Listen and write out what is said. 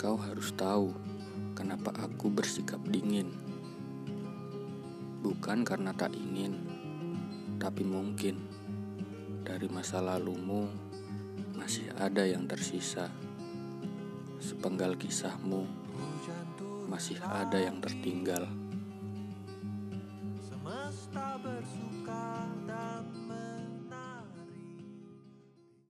Kau harus tahu kenapa aku bersikap dingin. Bukan karena tak ingin, tapi mungkin dari masa lalumu masih ada yang tersisa. Sepenggal kisahmu masih ada yang tertinggal.